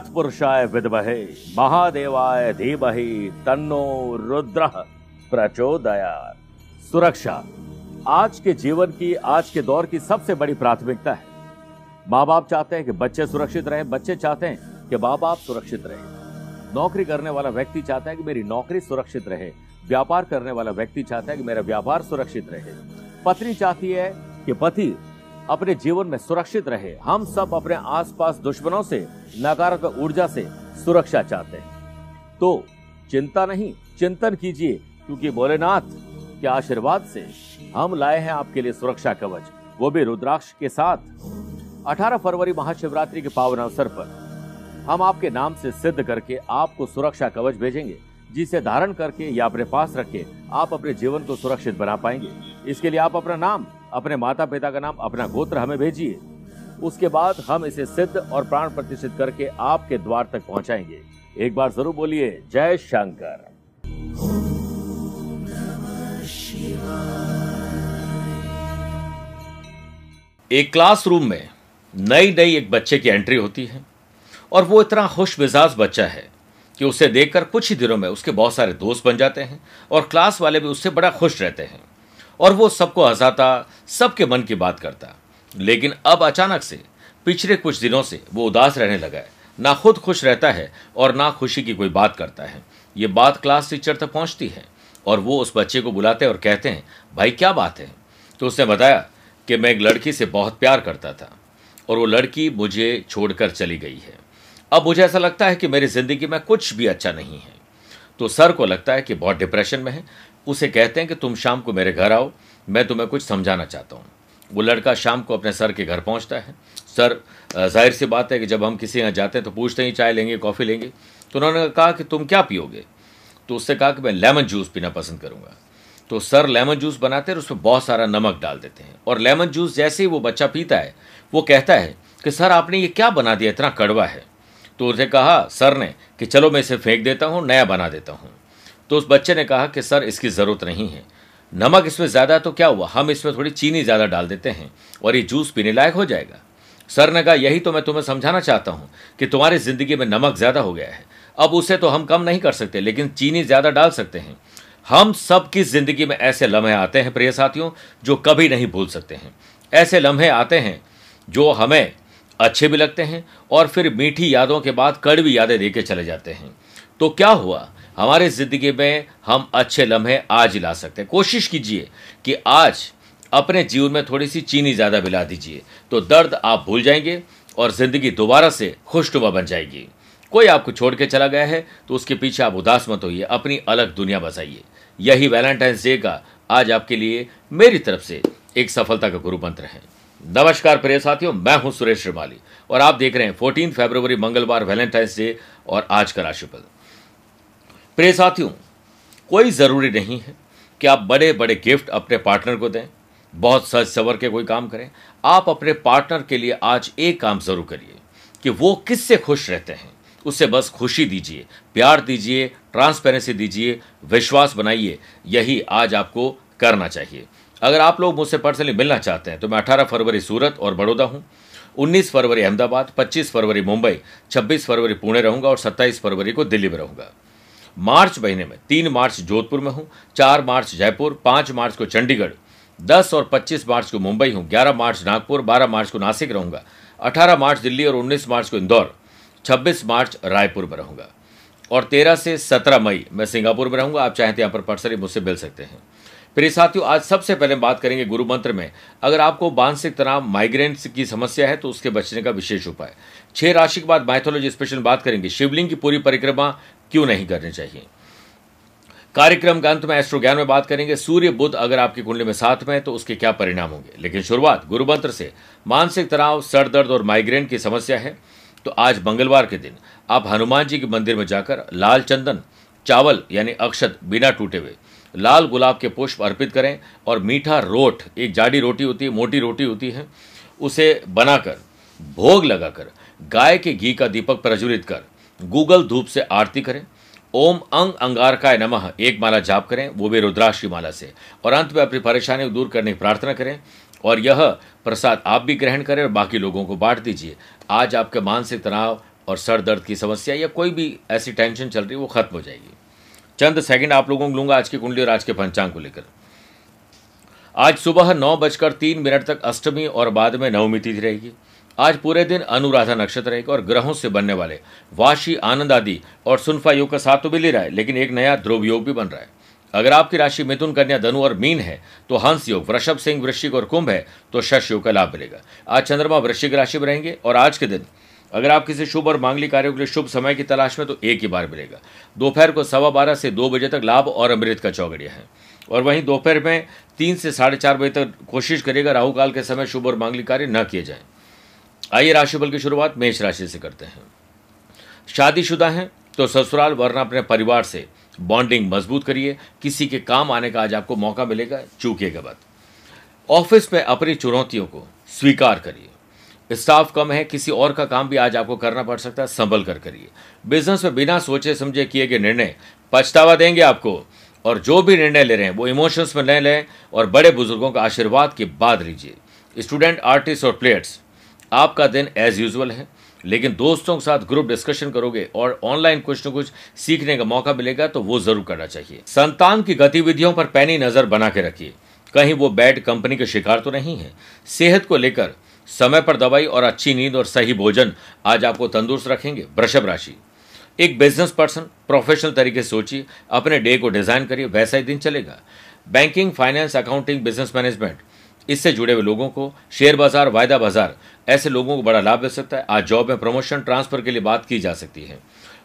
तत्पुरुषाय विद्महे, महादेवाय धीमहि, तन्नो रुद्र प्रचोदयात। सुरक्षा, आज के जीवन की, आज के दौर की सबसे बड़ी प्राथमिकता है। माँ बाप चाहते हैं कि बच्चे सुरक्षित रहें, बच्चे चाहते हैं कि माँ बाप सुरक्षित रहें। नौकरी करने वाला व्यक्ति चाहता है कि मेरी नौकरी सुरक्षित रहे। व्यापार करने वाला व्यक्ति चाहता है कि मेरा व्यापार सुरक्षित रहे। पत्नी चाहती है कि पति अपने जीवन में सुरक्षित रहे। हम सब अपने आसपास दुश्मनों से, नकारात्मक ऊर्जा से सुरक्षा चाहते हैं। तो चिंता नहीं, चिंतन कीजिए, क्योंकि भोलेनाथ के आशीर्वाद से हम लाए हैं आपके लिए सुरक्षा कवच। वो भी रुद्राक्ष के साथ। 18 फरवरी महाशिवरात्रि के पावन अवसर पर हम आपके नाम से सिद्ध करके आपको सुरक्षा कवच भेजेंगे, जिसे धारण करके या अपने पास रख के आप अपने जीवन को सुरक्षित बना पाएँगे। इसके लिए आप अपना नाम अपने माता पिता का नाम अपना गोत्र हमें भेजिए। उसके बाद हम इसे सिद्ध और प्राण प्रतिष्ठित करके आपके द्वार तक पहुंचाएँगे। एक बार ज़रूर बोलिए, जय शंकर। एक क्लासरूम में नई नई एक बच्चे की एंट्री होती है और वो इतना खुश मिजाज बच्चा है कि उसे देखकर कुछ ही दिनों में उसके बहुत सारे दोस्त बन जाते हैं और क्लास वाले भी उससे बड़ा खुश रहते हैं। और वो सबको हंसाता सबके मन की बात करता। लेकिन अब अचानक से, पिछले कुछ दिनों से वो उदास रहने लगा है। ना खुद खुश रहता है और ना खुशी की कोई बात करता है। ये बात क्लास टीचर तक पहुँचती है और वो उस बच्चे को बुलाते और कहते हैं, भाई, क्या बात है? तो उसने बताया कि मैं एक लड़की से बहुत प्यार करता था और वो लड़की मुझे छोड़कर चली गई है। अब मुझे ऐसा लगता है कि मेरी ज़िंदगी में कुछ भी अच्छा नहीं है। तो सर को लगता है कि बहुत डिप्रेशन में है। उसे कहते हैं कि तुम शाम को मेरे घर आओ, मैं तुम्हें कुछ समझाना चाहता हूँ। वो लड़का शाम को अपने सर के घर पहुँचता है। सर ज़ाहिर सी बात है कि जब हम किसी यहाँ जाते हैं तो पूछते ही, चाय लेंगे, कॉफ़ी लेंगे? तो उन्होंने कहा कि तुम क्या पियोगे? तो उससे कहा कि मैं लेमन जूस पीना पसंद करूँगा। तो सर लेमन जूस बनाते हैं और उसमें बहुत सारा नमक डाल देते हैं। और लेमन जूस जैसे ही वो बच्चा पीता है, वो कहता है कि सर आपने ये क्या बना दिया, इतना कड़वा है? तो उसे कहा, सर ने कि चलो मैं इसे फेंक देता हूँ, नया बना देता हूँ। तो उस बच्चे ने कहा कि, सर, इसकी ज़रूरत नहीं है। नमक इसमें ज़्यादा तो क्या हुआ? हम इसमें थोड़ी चीनी ज़्यादा डाल देते हैं और ये जूस पीने लायक हो जाएगा। सर ने कहा, यही तो मैं तुम्हें समझाना चाहता हूँ कि तुम्हारी ज़िंदगी में नमक ज़्यादा हो गया है। अब उसे तो हम कम नहीं कर सकते, लेकिन चीनी ज़्यादा डाल सकते हैं। हम सब की ज़िंदगी में ऐसे लम्हे आते हैं, प्रिय साथियों, जो कभी नहीं भूल सकते हैं। ऐसे लम्हे आते हैं जो हमें अच्छे भी लगते हैं और फिर मीठी यादों के बाद कड़वी यादें दे के चले जाते हैं। तो क्या हुआ? हमारे ज़िंदगी में हम अच्छे लम्हे आज ही ला सकते हैं। कोशिश कीजिए कि आज अपने जीवन में थोड़ी सी चीनी ज़्यादा मिला दीजिए। तो दर्द आप भूल जाएँगे और ज़िंदगी दोबारा से खुशनुमा बन जाएगी। कोई आपको छोड़ के चला गया है तो उसके पीछे आप उदास मत होइए, अपनी अलग दुनिया बसाइए। यही वैलेंटाइंस डे का आज आपके लिए मेरी तरफ़ से एक सफलता का गुरु मंत्र है। नमस्कार प्रिय साथियों, मैं हूँ सुरेश श्रीमाली और आप देख रहे हैं 14 फरवरी मंगलवार वैलेंटाइंस डे और आज का राशिफल। प्रिय साथियों, कोई ज़रूरी नहीं है कि आप बड़े बड़े गिफ्ट अपने पार्टनर को दें। बहुत सज सवर के कोई काम करें। आप अपने पार्टनर के लिए आज एक काम ज़रूर करिए कि वो किससे खुश रहते हैं, उसे बस खुशी दीजिए, प्यार दीजिए, ट्रांसपेरेंसी दीजिए, विश्वास बनाइए, यही आज आपको करना चाहिए। अगर आप लोग मुझसे पर्सनली मिलना चाहते हैं तो मैं 18 फरवरी सूरत और बड़ौदा हूँ 19 फरवरी अहमदाबाद 25 फरवरी मुंबई 26 फरवरी पुणे रहूँगा और 27 फरवरी को दिल्ली में रहूँगा। मार्च महीने में, तीन मार्च जोधपुर में हूँ, चार मार्च जयपुर, पाँच मार्च को चंडीगढ़, दस और पच्चीस मार्च को मुंबई हूँ, ग्यारह मार्च नागपुर, बारह मार्च को नासिक रहूँगा, अठारह मार्च दिल्ली और उन्नीस मार्च को इंदौर, छब्बीस मार्च रायपुर में रहूँगा, और तेरह से सत्रह मई मैं सिंगापुर में रहूँगा, आप चाहें तो यहाँ पर पर्सनली मुझसे मिल सकते हैं। प्रिय साथियों, आज सबसे पहले बात करेंगे गुरु मंत्र में। अगर आपको मानसिक तनाव माइग्रेन की समस्या है तो उसके बचने का विशेष उपाय। छह राशि के बाद माइथोलॉजी स्पेशल बात करेंगे। शिवलिंग की पूरी परिक्रमा क्यों नहीं करनी चाहिए? कार्यक्रम के अंत में एस्ट्रो ज्ञान में बात करेंगे। सूर्य बुद्ध अगर आपकी कुंडली में साथ में है तो उसके क्या परिणाम होंगे? लेकिन शुरुआत गुरु मंत्र से। मानसिक तनाव, सर दर्द और माइग्रेन की समस्या है। तो आज मंगलवार के दिन आप हनुमान जी के मंदिर में जाकर लाल चंदन, चावल यानी अक्षत बिना टूटे हुए, लाल गुलाब के पुष्प अर्पित करें और मीठा रोट, एक जाडी रोटी होती है, मोटी रोटी होती है, उसे बनाकर, भोग लगाकर, गाय के घी का दीपक प्रज्वलित कर गूगल धूप से आरती करें। ओम अंग अंगारकाय नमः। एक माला जाप करें, वो भी रुद्राक्ष की माला से। और अंत में अपनी परेशानी को दूर करने की प्रार्थना करें। और यह प्रसाद आप भी ग्रहण करें और बाकी लोगों को बांट दीजिए। आज आपके मानसिक तनाव और सर दर्द की समस्या या कोई भी ऐसी टेंशन चल रही है, वो खत्म हो जाएगी। चंद सेकंड आप लोगों को लूँगा आज की कुंडली और आज के पंचांग को लेकर। आज सुबह नौ बजकर तीन मिनट तक अष्टमी और बाद में नवमी तिथि रहेगी। आज पूरे दिन अनुराधा नक्षत्र रहेगा और ग्रहों से बनने वाले वाशी, आनंद आदि और सुनफा योग का साथ तो मिल ही रहा है, लेकिन एक नया ध्रुव योग भी बन रहा है। अगर आपकी राशि मिथुन, कन्या, धनु और मीन है तो हंस योग, वृषभ, सिंह, वृश्चिक और कुंभ है तो शश योग का लाभ मिलेगा। आज चंद्रमा वृश्चिक राशि में रहेंगे और आज के दिन अगर आप किसी शुभ और मांगली कार्यों के लिए शुभ समय की तलाश में तो एक ही बार मिलेगा। दोपहर को सवा बारह से दो बजे तक लाभ और अमृत का चौगड़िया है। और वहीं दोपहर में तीन से साढ़े चार बजे तक कोशिश करेगा राहु काल के समय शुभ और मांगली कार्य न किए जाएँ। आइए राशिफल की शुरुआत मेष राशि से करते हैं। शादीशुदा हैं तो ससुराल वरना अपने परिवार से बॉन्डिंग मज़बूत करिए। किसी के काम आने का आज आपको मौका मिलेगा चूकिएगा बात ऑफ़िस में अपनी चुनौतियों को स्वीकार करिए। स्टाफ कम है, किसी और का काम भी आज आपको करना पड़ सकता है, संभल कर करिए। बिज़नेस में बिना सोचे समझे किए गए निर्णय पछतावा देंगे आपको, और जो भी निर्णय ले रहे हैं, वो इमोशंस में न लें और बड़े बुज़ुर्गों का आशीर्वाद के बाद लीजिए। स्टूडेंट, आर्टिस्ट और प्लेयर्स आपका दिन एज यूजल है, लेकिन दोस्तों के साथ ग्रुप डिस्कशन करोगे और ऑनलाइन कुछ न कुछ सीखने का मौका मिलेगा तो वो ज़रूर करना चाहिए। संतान की गतिविधियों पर पैनी नज़र बना के रखिए। कहीं वो बैड कंपनी के शिकार तो नहीं है। सेहत को लेकर समय पर दवाई और अच्छी नींद और सही भोजन आज आपको तंदुरुस्त रखेंगे। वृषभ राशि। एक बिज़नेस पर्सन प्रोफेशनल तरीके से सोचिए, अपने डे को डिज़ाइन करिए, वैसा ही दिन चलेगा। Banking finance accounting business management इससे जुड़े हुए लोगों को शेयर बाज़ार, वायदा बाज़ार ऐसे लोगों को बड़ा लाभ मिल सकता है। आज जॉब में प्रमोशन ट्रांसफ़र के लिए बात की जा सकती है।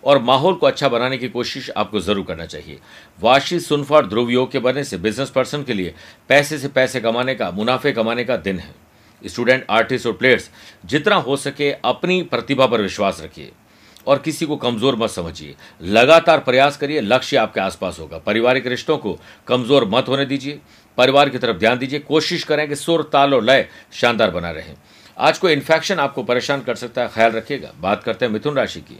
और माहौल को अच्छा बनाने की कोशिश आपको ज़रूर करना चाहिए। वार्षिक सुनफा ध्रुव योग के बनने से बिज़नेस पर्सन के लिए पैसे से पैसे कमाने का, मुनाफे कमाने का दिन है। स्टूडेंट आर्टिस्ट और प्लेयर्स जितना हो सके अपनी प्रतिभा पर विश्वास रखिए। और किसी को कमज़ोर मत समझिए। लगातार प्रयास करिए, लक्ष्य आपके आसपास होगा। पारिवारिक रिश्तों को कमज़ोर मत होने दीजिए। परिवार की तरफ़ ध्यान दीजिए। कोशिश करें कि सुर, ताल और लय शानदार बना रहे। आज कोई इन्फेक्शन आपको परेशान कर सकता है, ख्याल रखिएगा। बात करते हैं मिथुन राशि की।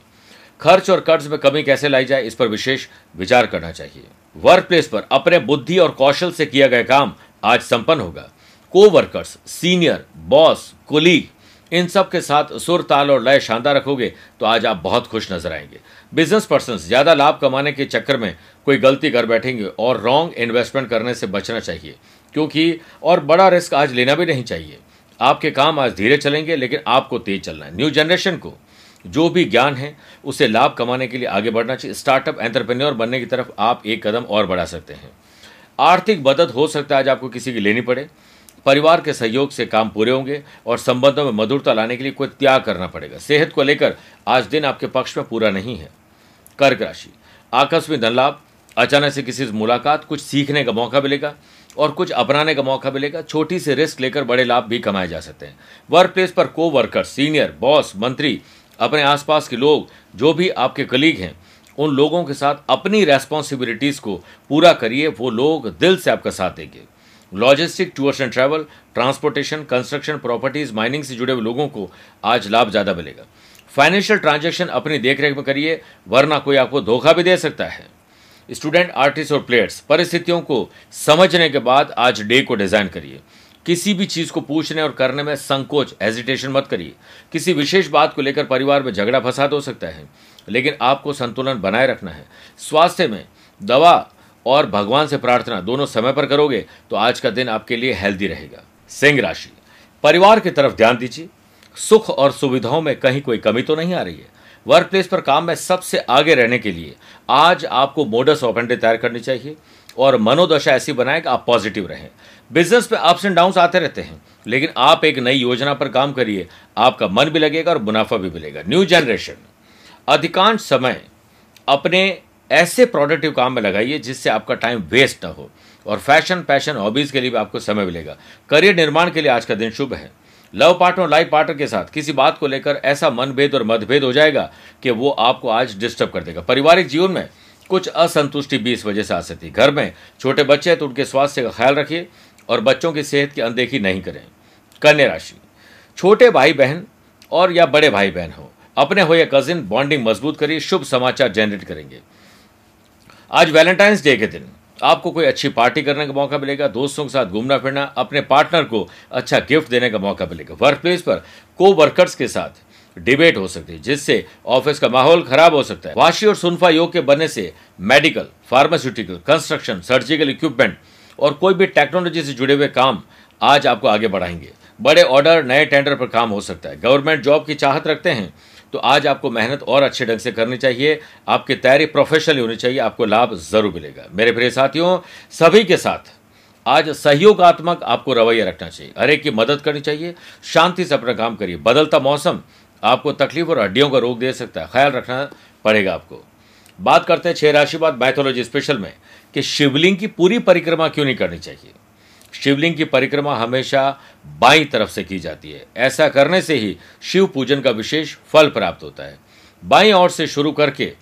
खर्च और कर्ज में कमी कैसे लाई जाए, इस पर विशेष विचार करना चाहिए। वर्क प्लेस पर अपने बुद्धि और कौशल से किया गया काम आज संपन्न होगा। को वर्कर्स सीनियर बॉस कुलीग इन सब के साथ सुर ताल और लय शानदार रखोगे तो आज आप बहुत खुश नज़र आएँगे। बिज़नेस पर्सन ज़्यादा लाभ कमाने के चक्कर में कोई गलती कर बैठेंगे और रॉन्ग इन्वेस्टमेंट करने से बचना चाहिए, क्योंकि और बड़ा रिस्क आज लेना भी नहीं चाहिए। आपके काम आज धीरे चलेंगे, लेकिन आपको तेज चलना है। न्यू जनरेशन को जो भी ज्ञान है, उसे लाभ कमाने के लिए आगे बढ़ना चाहिए। स्टार्टअप एंटरप्रेन्योर बनने की तरफ़ आप एक कदम और बढ़ा सकते हैं। आर्थिक मदद हो सकता है, आज आपको किसी की लेनी पड़े। परिवार के सहयोग से काम पूरे होंगे और संबंधों में मधुरता लाने के लिए कोई त्याग करना पड़ेगा। सेहत को लेकर आज दिन आपके पक्ष में पूरा नहीं है। कर्क राशि, आकस्मिक धन लाभ अचानक से किसी से मुलाकात, कुछ सीखने का मौका मिलेगा। और कुछ अपनाने का मौका मिलेगा। छोटी से रिस्क लेकर बड़े लाभ भी कमाए जा सकते हैं। वर्क प्लेस पर को वर्कर सीनियर बॉस मंत्री, अपने आसपास के लोग, जो भी आपके कलीग हैं, उन लोगों के साथ अपनी रेस्पॉन्सिबिलिटीज को पूरा करिए। वो लोग दिल से आपका साथ देंगे। Logistic tours and travel transportation construction properties mining से जुड़े हुए लोगों को आज लाभ ज़्यादा मिलेगा। फाइनेंशियल ट्रांजैक्शन अपनी देखरेख में करिए, वरना कोई आपको धोखा भी दे सकता है। स्टूडेंट, आर्टिस्ट और प्लेयर्स, परिस्थितियों को समझने के बाद आज डे को डिज़ाइन करिए। किसी भी चीज़ को पूछने और करने में संकोच हेजिटेशन मत करिए। किसी विशेष बात को लेकर परिवार में झगड़ा, फसाद हो सकता है, लेकिन आपको संतुलन बनाए रखना है। स्वास्थ्य में दवा और भगवान से प्रार्थना दोनों समय पर करोगे तो आज का दिन आपके लिए हेल्दी रहेगा। सिंह राशि। परिवार की तरफ़ ध्यान दीजिए। सुख और सुविधाओं में कहीं कोई कमी तो नहीं आ रही है? वर्क प्लेस पर काम में सबसे आगे रहने के लिए आज आपको मोडस ऑपेंडे तैयार करनी चाहिए और मनोदशा ऐसी बनाए कि आप पॉजिटिव रहें। बिज़नेस पे अप्स एंड डाउन्स आते रहते हैं, लेकिन आप एक नई योजना पर काम करिए, आपका मन भी लगेगा और मुनाफा भी मिलेगा। न्यू जनरेशन अधिकांश समय अपने ऐसे प्रोडक्टिव काम में लगाइए जिससे आपका टाइम वेस्ट ना हो और फ़ैशन पैशन हॉबीज के लिए भी आपको समय मिलेगा। करियर निर्माण के लिए आज का दिन शुभ है। लव पार्टनर और लाइफ पार्टनर के साथ किसी बात को लेकर ऐसा मनभेद और मतभेद हो जाएगा कि वो आपको आज डिस्टर्ब कर देगा। पारिवारिक जीवन में कुछ असंतुष्टि भी इस वजह से आ सकती है। घर में छोटे बच्चे हैं तो उनके स्वास्थ्य का ख्याल रखिए और बच्चों की सेहत की अनदेखी नहीं करें। कन्या राशि। छोटे भाई बहन और या बड़े भाई बहन हो, अपने हो या कजिन, बॉन्डिंग मज़बूत करिए, शुभ समाचार जनरेट करेंगे। आज वैलेंटाइंस डे के दिन आपको कोई अच्छी पार्टी करने का मौका मिलेगा, दोस्तों के साथ घूमना फिरना, अपने पार्टनर को अच्छा गिफ्ट देने का मौका मिलेगा। वर्क प्लेस पर को वर्कर्स के साथ डिबेट हो सकती है, जिससे ऑफ़िस का माहौल खराब हो सकता है। वाशी और सुनफा योग के बनने से medical pharmaceutical construction surgical equipment और कोई भी टेक्नोलॉजी से जुड़े हुए काम आज आपको आगे बढ़ाएँगे। बड़े ऑर्डर नए टेंडर पर काम हो सकता है। गवर्नमेंट जॉब की चाहत रखते हैं तो आज आपको मेहनत और अच्छे ढंग से करनी चाहिए। आपकी तैयारी प्रोफेशनली होनी चाहिए। आपको लाभ ज़रूर मिलेगा। मेरे प्रिय साथियों, सभी के साथ आज सहयोगात्मक आपको रवैया रखना चाहिए। हर एक की मदद करनी चाहिए। शांति से अपना काम करिए। बदलता मौसम आपको तकलीफ़ और हड्डियों का रोग दे सकता है। ख्याल रखना पड़ेगा आपको। बात करते हैं छह राशि बाद मैथोलॉजी स्पेशल में कि शिवलिंग की पूरी परिक्रमा क्यों नहीं करनी चाहिए? शिवलिंग की परिक्रमा हमेशा बाई तरफ़ से की जाती है। ऐसा करने से ही शिव पूजन का विशेष फल प्राप्त होता है। बाई ओर से शुरू करके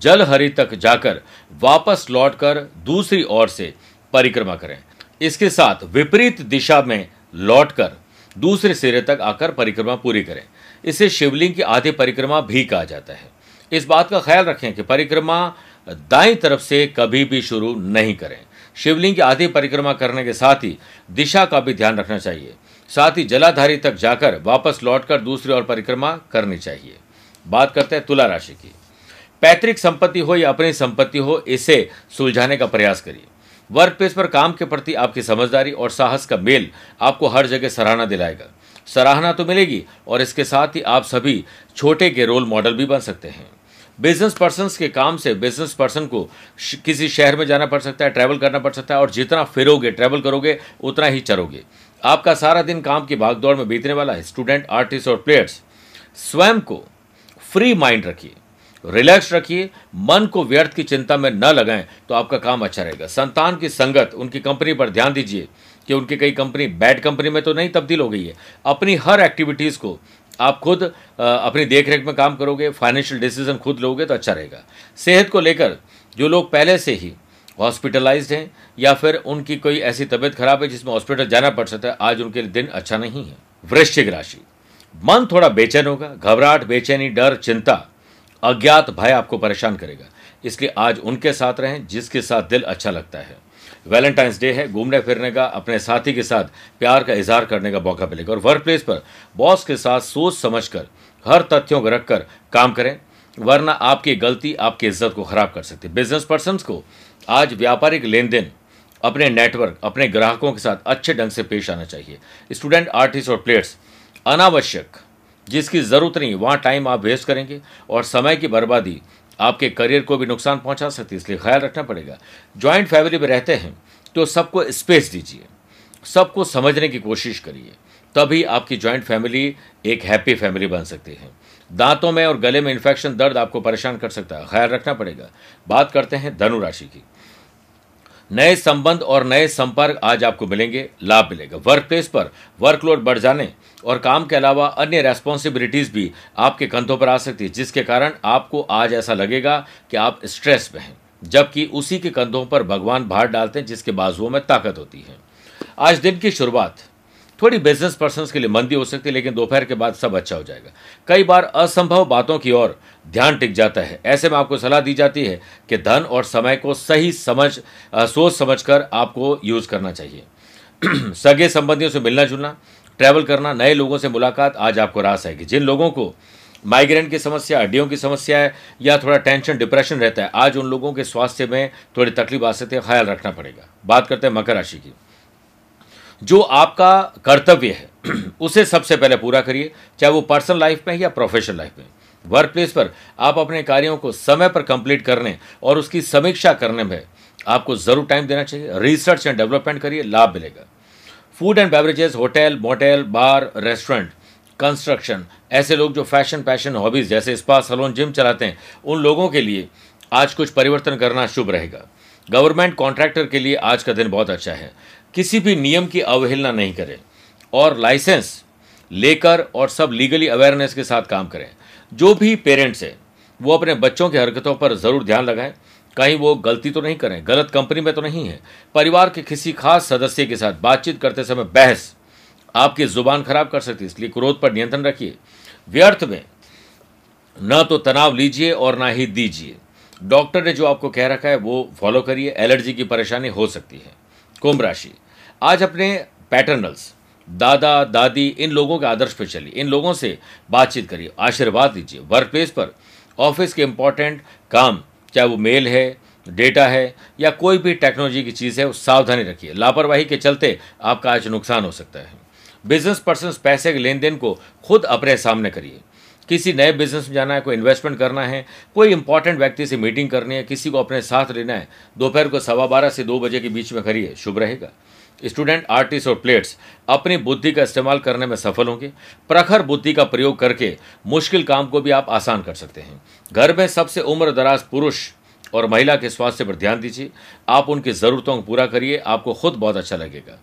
जल हरि तक जाकर वापस लौटकर दूसरी ओर से परिक्रमा करें। इसके साथ विपरीत दिशा में लौटकर दूसरे सिरे तक आकर परिक्रमा पूरी करें। इसे शिवलिंग की आधी परिक्रमा भी कहा जाता है। इस बात का ख्याल रखें कि परिक्रमा दाई तरफ़ से कभी भी शुरू नहीं करें। शिवलिंग की आधी परिक्रमा करने के साथ ही दिशा का भी ध्यान रखना चाहिए। साथ ही जलाधारी तक जाकर वापस लौटकर दूसरी ओर परिक्रमा करनी चाहिए। बात करते हैं तुला राशि की। पैतृक संपत्ति हो या अपनी संपत्ति हो, इसे सुलझाने का प्रयास करिए। वर्क प्लेस पर काम के प्रति आपकी समझदारी और साहस का मेल आपको हर जगह सराहना दिलाएगा। सराहना तो मिलेगी और इसके साथ ही आप सभी छोटे के रोल मॉडल भी बन सकते हैं। बिज़नेस पर्सन के काम से बिज़नेस पर्सन को किसी शहर में जाना पड़ सकता है ट्रैवल करना पड़ सकता है और जितना फिरोगे ट्रैवल करोगे, उतना ही चरोगे। आपका सारा दिन काम की भागदौड़ में बीतने वाला है। स्टूडेंट आर्टिस्ट और प्लेयर्स स्वयं को फ्री माइंड रखिए रिलैक्स रखिए, मन को व्यर्थ की चिंता में न लगाएँ तो आपका काम अच्छा रहेगा। संतान की संगत, उनकी कंपनी पर ध्यान दीजिए कि उनकी कई कंपनी बैड कंपनी में तो नहीं तब्दील हो गई है। अपनी हर एक्टिविटीज़ को आप खुद अपनी देख रेख में काम करोगे फाइनेंशियल डिसीज़न खुद लोगे तो अच्छा रहेगा। सेहत को लेकर जो लोग पहले से ही हॉस्पिटलाइज्ड हैं या फिर उनकी कोई ऐसी तबीयत खराब है जिसमें हॉस्पिटल जाना पड़ सकता है, आज उनके लिए दिन अच्छा नहीं है। वृश्चिक राशि। मन थोड़ा बेचैन होगा, घबराहट, बेचैनी, डर, चिंता, अज्ञात भय आपको परेशान करेगा। इसलिए आज उनके साथ रहें, जिसके साथ दिल अच्छा लगता है। वैलेंटाइंस डे है, घूमने फिरने का, अपने साथी के साथ प्यार का इजहार करने का मौका मिलेगा। और वर्क प्लेस पर बॉस के साथ सोच समझ कर हर तथ्यों को रखकर काम करें, वरना आपकी गलती आपकी इज़्ज़त को खराब कर सकती है। बिज़नेस पर्सन को आज व्यापारिक लेन देन अपने नेटवर्क अपने ग्राहकों के साथ अच्छे ढंग से पेश आना चाहिए। स्टूडेंट आर्टिस्ट और प्लेयर्स अनावश्यक, जिसकी ज़रूरत नहीं, वहाँ टाइम आप वेस्ट करेंगे और समय की बर्बादी आपके करियर को भी नुकसान पहुँचा सकती है, इसलिए ख्याल रखना पड़ेगा। ज्वाइंट फैमिली में रहते हैं तो सबको स्पेस दीजिए। सबको समझने की कोशिश करिए। तभी आपकी ज्वाइंट फैमिली एक हैप्पी फैमिली बन सकती है। दांतों में और गले में इन्फेक्शन दर्द आपको परेशान कर सकता है। ख्याल रखना पड़ेगा। बात करते हैं धनु राशि की। नए संबंध और नए संपर्क आज आपको मिलेंगे, लाभ मिलेगा। वर्क प्लेस पर वर्कलोड बढ़ जाने और काम के अलावा अन्य रेस्पॉन्सिबिलिटीज़ भी आपके कंधों पर आ सकती है, जिसके कारण आपको आज ऐसा लगेगा कि आप स्ट्रेस में हैं, जबकि उसी के कंधों पर भगवान भार डालते हैं, जिसके बाजुओं में ताकत होती है। आज दिन की शुरुआत, थोड़ी बिज़नेस पर्सन के लिए मंदी हो सकती है, लेकिन दोपहर के बाद सब अच्छा हो जाएगा। कई बार असंभव बातों की ओर ध्यान टिक जाता है। ऐसे में आपको सलाह दी जाती है कि धन और समय को सही समझ सोच समझकर आपको यूज़ करना चाहिए। सगे संबंधियों से मिलना जुलना, ट्रैवल करना, नए लोगों से मुलाकात, आज आपको रास आएगी। जिन लोगों को माइग्रेन की समस्या, हड्डियों की समस्या है या थोड़ा टेंशन, डिप्रेशन रहता है, आज उन लोगों के स्वास्थ्य में थोड़ी तकलीफ़ आ सकती है ख्याल रखना पड़ेगा। बात करते हैं मकर राशि की। जो आपका कर्तव्य है, उसे सबसे पहले पूरा करिए, चाहे वो पर्सनल लाइफ में या प्रोफेशनल लाइफ में। वर्क प्लेस पर आप अपने कार्यों को समय पर कंप्लीट करने और उसकी समीक्षा करने में आपको ज़रूर टाइम देना चाहिए। रिसर्च एंड डेवलपमेंट करिए, लाभ मिलेगा। Food and beverages hotel motel bar restaurant construction ऐसे लोग जो फ़ैशन पैशन हॉबीज जैसे स्पा सलोन जिम चलाते हैं, उन लोगों के लिए आज कुछ परिवर्तन करना शुभ रहेगा। गवर्नमेंट कॉन्ट्रैक्टर के लिए आज का दिन बहुत अच्छा है। किसी भी नियम की अवहेलना नहीं करें और लाइसेंस लेकर और सब लीगली अवेयरनेस के साथ काम करें। जो भी पेरेंट्स हैं, वो अपने बच्चों की हरकतों पर ज़रूर ध्यान लगाएँ। कहीं वो गलती तो नहीं करें, गलत कंपनी में तो नहीं है। परिवार के किसी खास सदस्य के साथ बातचीत करते समय बहस आपकी ज़ुबान खराब कर सकती है, इसलिए क्रोध पर नियंत्रण रखिए। व्यर्थ में न तो तनाव लीजिए और ना ही दीजिए। डॉक्टर ने जो आपको कह रखा है, वो फॉलो करिए, एलर्जी की परेशानी हो सकती है। कुंभ राशि। आज अपने पैटर्नल्स दादा, दादी, इन लोगों के आदर्श पर चलिए। इन लोगों से बातचीत करिए। आशीर्वाद दीजिए। वर्क प्लेस पर ऑफ़िस के इंपॉर्टेंट काम, चाहे वो मेल है, डेटा है, या कोई भी टेक्नोलॉजी की चीज़ है वो सावधानी रखिए। लापरवाही के चलते आपका आज नुकसान हो सकता है। बिज़नेस पर्सन पैसे के लेन देन को खुद अपने सामने करिए। किसी नए बिज़नेस में जाना है, कोई इन्वेस्टमेंट करना है, कोई इंपॉर्टेंट व्यक्ति से मीटिंग करनी है, किसी को अपने साथ लेना है, दोपहर को सवा बारह से दो बजे के बीच में करिए, शुभ रहेगा। स्टूडेंट, आर्टिस्ट और प्लेयर्स अपनी बुद्धि का इस्तेमाल करने में सफल होंगे। प्रखर बुद्धि का प्रयोग करके मुश्किल काम को भी आप आसान कर सकते हैं। घर में सबसे उम्र दराज पुरुष और महिला के स्वास्थ्य पर ध्यान दीजिए। आप उनकी ज़रूरतों को पूरा करिए, आपको खुद बहुत अच्छा लगेगा।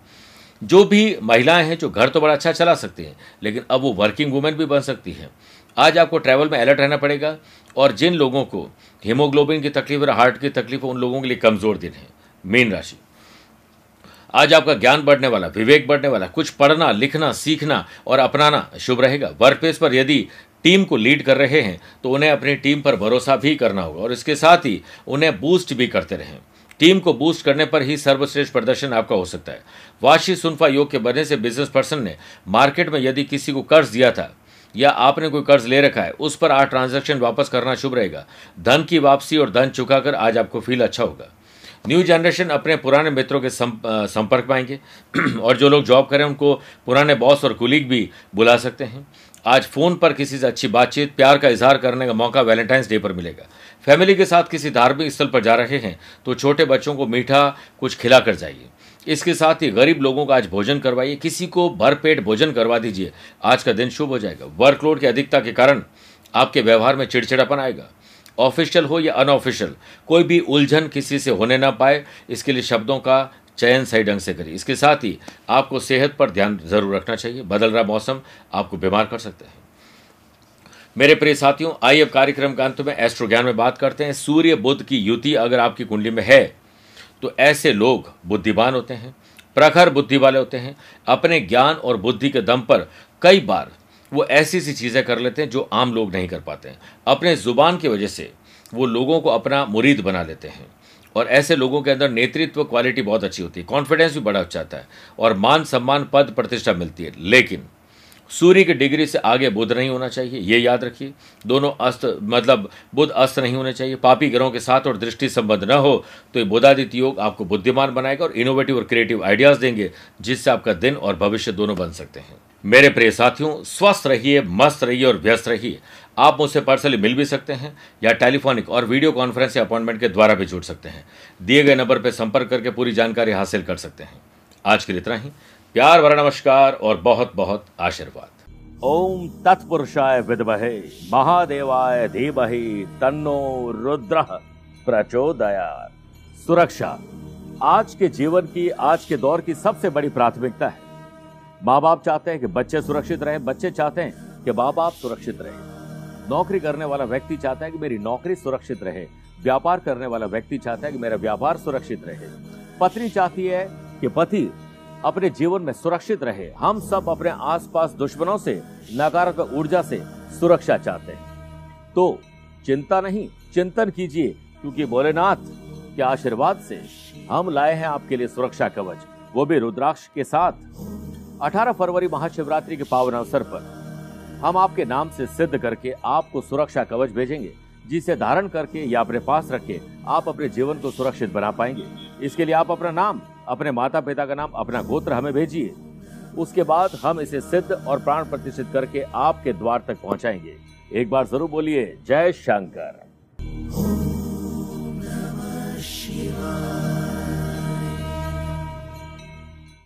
जो भी महिलाएँ हैं, जो घर तो बड़ा अच्छा चला सकती हैं, लेकिन अब वो वर्किंग वुमेन भी बन सकती हैं। आज आपको ट्रैवल में अलर्ट रहना पड़ेगा और जिन लोगों को हीमोग्लोबिन की तकलीफ़ और हार्ट की तकलीफ़ उन लोगों के लिए कमज़ोर दिन है। मीन राशि। आज आपका ज्ञान बढ़ने वाला, विवेक बढ़ने वाला, कुछ पढ़ना, लिखना, सीखना और अपनाना शुभ रहेगा। वर्क प्लेस पर यदि टीम को लीड कर रहे हैं तो उन्हें अपनी टीम पर भरोसा भी करना होगा और इसके साथ ही उन्हें बूस्ट भी करते रहें। टीम को बूस्ट करने पर ही सर्वश्रेष्ठ प्रदर्शन आपका हो सकता है। वाशी सुनफा योग के बनने से बिज़नेस पर्सन ने मार्केट में यदि किसी को कर्ज दिया था, या आपने कोई कर्ज ले रखा है, उस पर आज ट्रांजैक्शन वापस करना शुभ रहेगा। धन की वापसी और धन चुकाकर आज आपको फील अच्छा होगा। न्यू जनरेशन अपने पुराने मित्रों के संपर्क में आएँगे और जो लोग जॉब करें, उनको पुराने बॉस और कुलीग भी बुला सकते हैं। आज फ़ोन पर किसी से अच्छी बातचीत, प्यार का इजहार करने का मौका वैलेंटाइंस डे पर मिलेगा। फैमिली के साथ किसी धार्मिक स्थल पर जा रहे हैं तो छोटे बच्चों को मीठा कुछ खिला कर जाइए। इसके साथ ही गरीब लोगों का आज भोजन करवाइए। किसी को भरपेट भोजन करवा दीजिए। आज का दिन शुभ हो जाएगा। वर्कलोड की अधिकता के कारण आपके व्यवहार में चिड़चिड़ापन आएगा। ऑफिशियल हो या अनऑफिशियल कोई भी उलझन किसी से होने ना पाए, इसके लिए शब्दों का चयन सही ढंग से करिए। इसके साथ ही आपको सेहत पर ध्यान ज़रूर रखना चाहिए। बदल रहा मौसम आपको बीमार कर सकता है। मेरे प्रिय साथियों, आइए अब कार्यक्रम के अंत में एस्ट्रो ज्ञान में बात करते हैं। सूर्य बुद्ध की युति अगर आपकी कुंडली में है तो ऐसे लोग बुद्धिमान होते हैं, प्रखर बुद्धि वाले होते हैं। अपने ज्ञान और बुद्धि के दम पर कई बार वो ऐसी सी चीज़ें कर लेते हैं जो आम लोग नहीं कर पाते हैं। अपने ज़ुबान की वजह से वो लोगों को अपना मुरीद बना लेते हैं। और ऐसे लोगों के अंदर नेतृत्व क्वालिटी बहुत अच्छी होती है। कॉन्फिडेंस भी बड़ा अच्छा आता है। और मान सम्मान पद प्रतिष्ठा मिलती है। लेकिन सूर्य की डिग्री से आगे बुध नहीं होना चाहिए, ये याद रखिए। दोनों अस्त मतलब बुध अस्त नहीं होने चाहिए। पापी ग्रहों के साथ और दृष्टि संबंध न हो तो ये बुधादित्य योग आपको बुद्धिमान बनाएगा और इनोवेटिव और क्रिएटिव आइडियाज़ देंगे, जिससे आपका दिन और भविष्य दोनों बन सकते हैं। मेरे प्रिय साथियों, स्वस्थ रहिए, मस्त रहिए और व्यस्त रहिए। आप मुझसे पर्सनली मिल भी सकते हैं या टेलीफोनिक और वीडियो कॉन्फ्रेंस या अपॉइंटमेंट के द्वारा भी जुड़ सकते हैं। दिए गए नंबर पर संपर्क करके पूरी जानकारी हासिल कर सकते हैं। आज के लिए इतना ही। प्यार भरा नमस्कार और बहुत बहुत आशीर्वाद। ओम तत्पुरुषाय विद्महे, महादेवाय धीमहि, तन्नो रुद्र प्रचोदया सुरक्षा। आज के जीवन की, आज के दौर की सबसे बड़ी प्राथमिकता है। माँ बाप चाहते हैं कि बच्चे सुरक्षित रहे, बच्चे चाहते हैं कि माँ बाप सुरक्षित रहे। नौकरी करने वाला व्यक्ति चाहता है कि मेरी नौकरी सुरक्षित रहे। व्यापार करने वाला व्यक्ति चाहता है कि मेरा व्यापार सुरक्षित रहे। पत्नी चाहती है कि पति अपने जीवन में सुरक्षित रहे। हम सब अपने आसपास दुश्मनों से, नकारात्मक ऊर्जा से सुरक्षा चाहते हैं। तो चिंता नहीं, चिंतन कीजिए, क्योंकि भोलेनाथ के आशीर्वाद से हम लाए हैं आपके लिए सुरक्षा कवच। वो भी रुद्राक्ष के साथ। 18 फरवरी महाशिवरात्रि के पावन अवसर पर हम आपके नाम से सिद्ध करके आपको सुरक्षा कवच भेजेंगे, जिसे धारण करके या अपने पास रख के आप अपने जीवन को सुरक्षित बना पाएँगे। इसके लिए आप अपना नाम, अपने माता पिता का नाम, अपना गोत्र हमें भेजिए। उसके बाद हम इसे सिद्ध और प्राण प्रतिष्ठित करके आपके द्वार तक पहुंचाएँगे। एक बार ज़रूर बोलिए, जय शंकर। शिवा